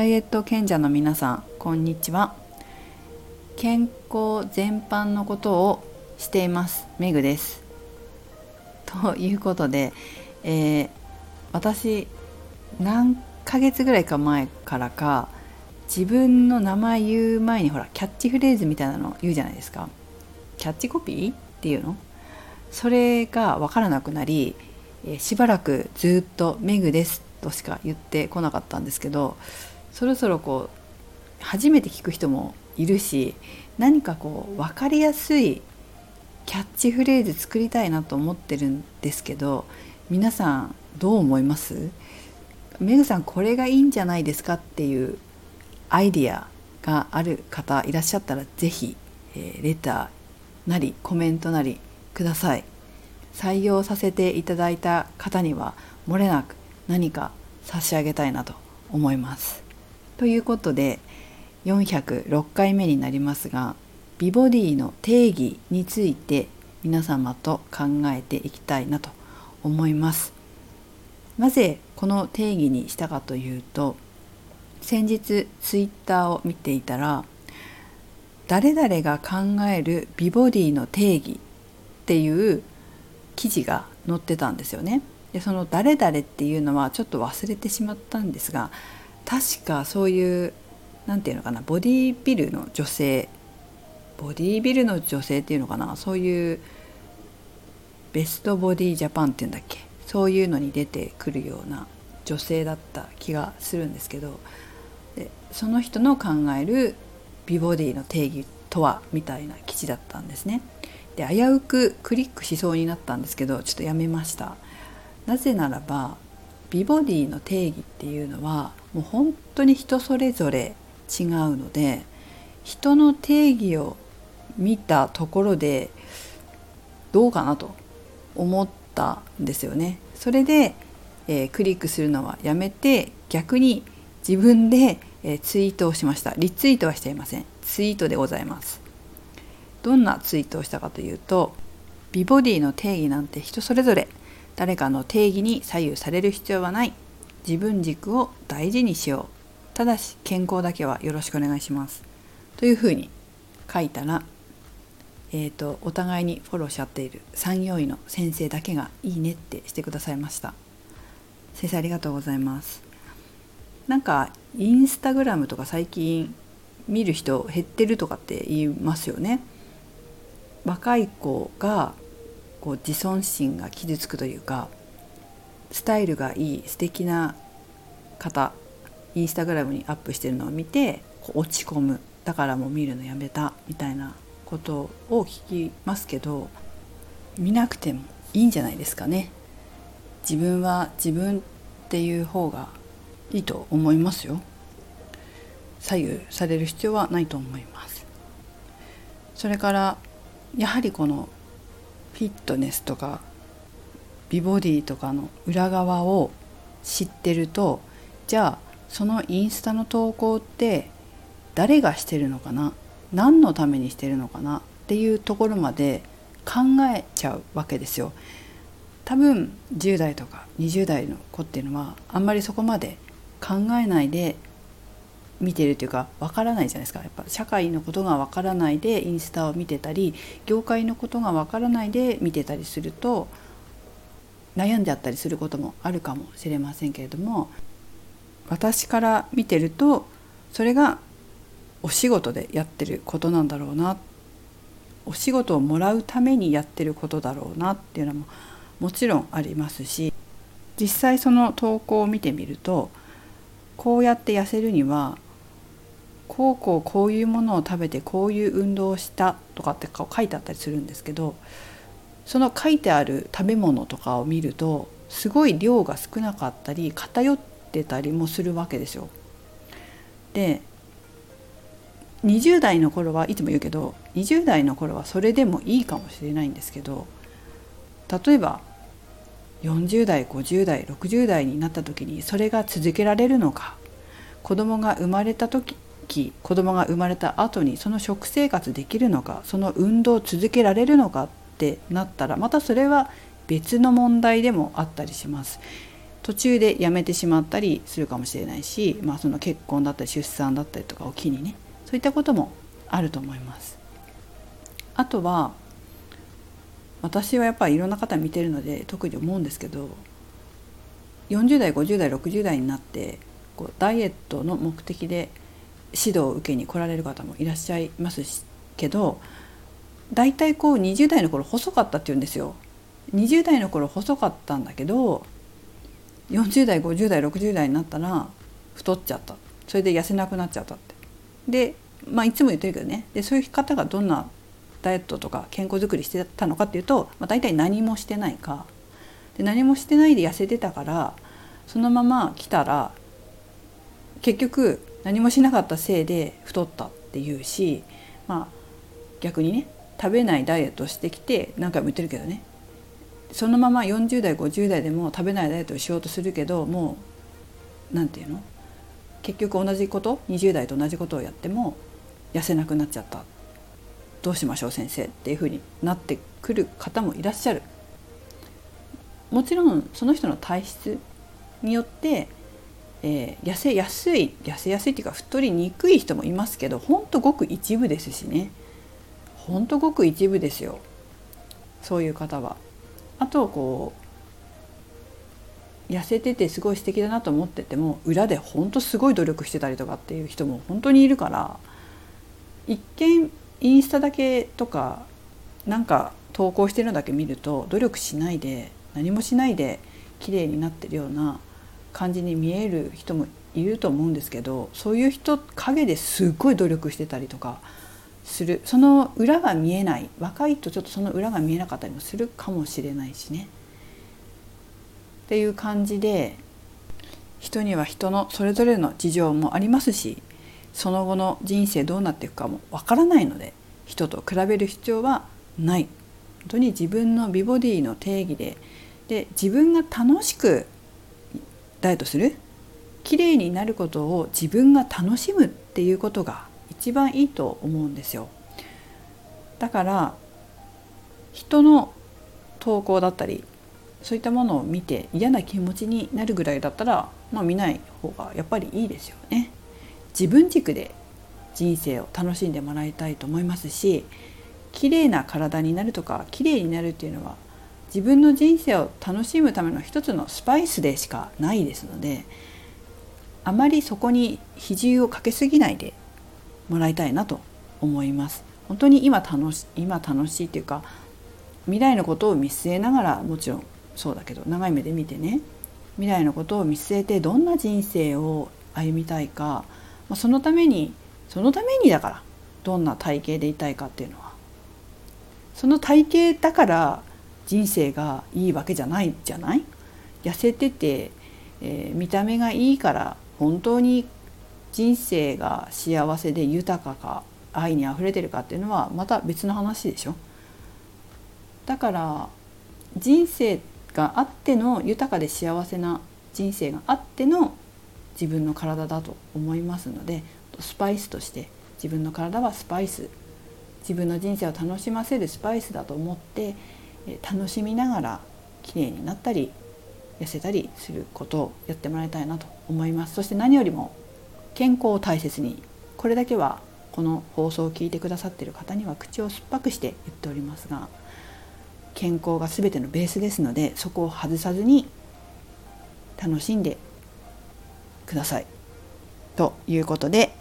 ダイエット賢者の皆さんこんにちは。健康全般のことをしていますメグです。ということで、えー、私何ヶ月ぐらいか前からか自分の名前言う前にほらキャッチフレーズみたいなの言うじゃないですか。キャッチコピーっていうの？それが分からなくなり、え、しばらくずっと「メグです」としか言ってこなかったんですけどそろそろこう初めて聞く人もいるし何かこう分かりやすいキャッチフレーズ作りたいなと思ってるんですけど皆さんどう思います？メグさんこれがいいんじゃないですかっていうアイディアがある方いらっしゃったら是非、えー、レターなりコメントなりください。採用させていただいた方には漏れなく何か差し上げたいなと思います。ということで406回目になりますが美ボディの定義について皆様と考えていきたいなと思いますなぜこの定義にしたかというと先日ツイッターを見ていたら誰々が考える美ボディの定義っていう記事が載ってたんですよね。でその誰々っていうのはちょっと忘れてしまったんですが確かそういう何て言うのかなボディービルの女性ボディービルの女性っていうのかなそういうベストボディジャパンっていうんだっけそういうのに出てくるような女性だった気がするんですけどでその人の考える美ボディの定義とはみたいな記事だったんですね。で危うくクリックしそうになったんですけどちょっとやめました。なぜならば美ボディの定義っていうのはもう本当に人それぞれ違うので人の定義を見たところでどうかなと思ったんですよね。それで、えー、クリックするのはやめて逆に自分で、えー、ツイートをしました。リツイートはしていません。ツイートでございます。どんなツイートをしたかというと美ボディの定義なんて人それぞれ誰かの定義に左右される必要はない。自分軸を大事にしよう。ただし健康だけはよろしくお願いします。というふうに書いたら、えーと、お互いにフォローし合っている。産業医の先生だけがいいねってしてくださいました。先生ありがとうございます。なんかインスタグラムとか最近見る人減ってるとかって言いますよね。若い子がこう自尊心が傷つくというかスタイルがいい素敵な方インスタグラムにアップしてるのを見て落ち込む。だからもう見るのやめた。みたいなことを聞きますけど見なくてもいいんじゃないですかね。自分は自分っていう方がいいと思いますよ。左右される必要はないと思います。それからやはりこのフィットネスとか美ボディとかの裏側を知ってるとじゃあそのインスタの投稿って誰がしてるのかな？何のためにしてるのかな？っていうところまで考えちゃうわけですよ。多分10代とか20代の子っていうのはあんまりそこまで考えないで見てるというかわからないじゃないですか。やっぱ社会のことがわからないでインスタを見てたり業界のことがわからないで見てたりすると悩んじゃったりすることもあるかもしれませんけれども私から見てるとそれがお仕事でやってることなんだろうな。お仕事をもらうためにやってることだろうなっていうのももちろんありますし実際その投稿を見てみるとこうやって痩せるにはこうこうこういうものを食べてこういう運動をしたとかって書いてあったりするんですけどその書いてある食べ物とかを見るとすごい量が少なかったり偏ってたりもするわけですよ。で20代の頃はいつも言うけど20代の頃はそれでもいいかもしれないんですけど例えば40代50代60代になった時にそれが続けられるのか子供が生まれた時子供が生まれた後にその食生活できるのかその運動を続けられるのかってなったらまたそれは別の問題でもあったりします。途中でやめてしまったりするかもしれないし、まあ、その結婚だったり出産だったりとかを機にねそういったこともあると思います。あとは私はやっぱりいろんな方見てるので特に思うんですけど40代50代60代になってこうダイエットの目的で指導を受けに来られる方もいらっしゃいますけど大体こう20代の頃細かったって言うんですよ。20代の頃細かったんだけど40代50代60代になったら太っちゃった。それで痩せなくなっちゃったって。でまあいつも言ってるけどね。でそういう方がどんなダイエットとか健康づくりしてたのかっていうと、まあ、大体何もしてないか。で何もしてないで痩せてたからそのまま来たら結局何もしなかったせいで太ったっていうしまあ逆にね食べないダイエットをしてきて何回も言ってるけどね。そのまま40代50代でも食べないダイエットをしようとするけどもう何て言うの？結局同じこと20代と同じことをやっても痩せなくなっちゃった。どうしましょう先生っていうふうになってくる方もいらっしゃる。もちろんその人の体質によって、えー、痩せやすい痩せやすいっていうか太りにくい人もいますけどほんとごく一部ですしねほんとごく一部ですよそういう方は。あとこう痩せててすごい素敵だなと思ってても裏でほんとすごい努力してたりとかっていう人も本当にいるから一見インスタだけとかなんか投稿してるのだけ見ると努力しないで何もしないで綺麗になってるような感じに見える人もいると思うんですけどそういう人陰ですっごい努力してたりとかする。その裏が見えない。若いとちょっとその裏が見えなかったりもするかもしれないしね。っていう感じで人には人のそれぞれの事情もありますしその後の人生どうなっていくかもわからないので人と比べる必要はない。本当に自分の美ボディの定義でで自分が楽しくダイエットする？綺麗になることを自分が楽しむっていうことが一番いいと思うんですよ。だから人の投稿だったりそういったものを見て嫌な気持ちになるぐらいだったら、まあ、見ない方がやっぱりいいですよね。自分軸で人生を楽しんでもらいたいと思いますし綺麗な体になるとか綺麗になるっていうのは自分の人生を楽しむための一つのスパイスでしかないですのであまりそこに比重をかけすぎないでもらいたいなと思います。本当に今楽し今楽しいっていうか未来のことを見据えながらもちろんそうだけど長い目で見てね未来のことを見据えてどんな人生を歩みたいか、まあ、そのためにそのためにだからどんな体型でいたいかっていうのはその体型だから人生がいいわけじゃないじゃない？痩せてて、えー、見た目がいいから本当に人生が幸せで豊かか愛にあふれてるかっていうのはまた別の話でしょ。だから人生があっての豊かで幸せな人生があっての自分の体だと思いますのでスパイスとして自分の体はスパイス。自分の人生を楽しませるスパイスだと思って楽しみながら綺麗になったり痩せたりすることをやってもらいたいなと思いますそして何よりも健康を大切にこれだけはこの放送を聞いてくださっている方には口を酸っぱくして言っておりますが健康が全てのベースですのでそこを外さずに楽しんでください。ということで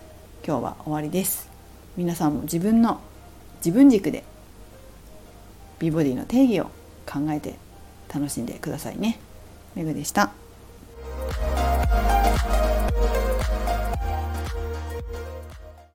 今日は終わりです。皆さんも自分の自分軸で美ボディの定義を考えて楽しんでくださいね。めぐでした。